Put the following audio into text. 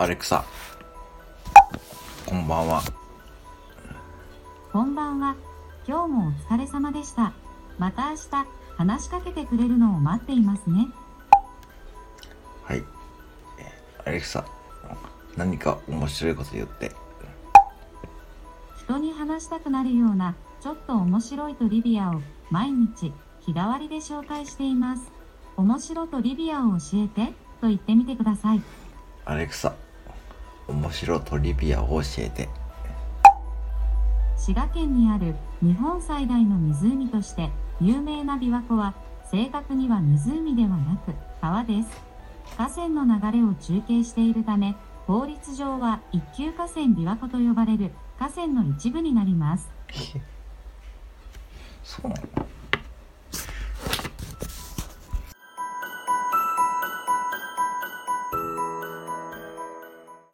アレクサ。こんばんは。こんばんは。今日もお疲れ様でした。また明日、話しかけてくれるのを待っていますね。はい。えーアレクサ、何か面白いこと言って。人に話したくなるような、ちょっと面白いトリビアを毎日、日替わりで紹介しています。面白トリビアを教えて、と言ってみてください。アレクサ、面白トリビアを教えて。滋賀県にある日本最大の湖として有名な琵琶湖は正確には湖ではなく川です。河川の流れを中継しているため法律上は一級河川琵琶湖と呼ばれる河川の一部になります。そうなの？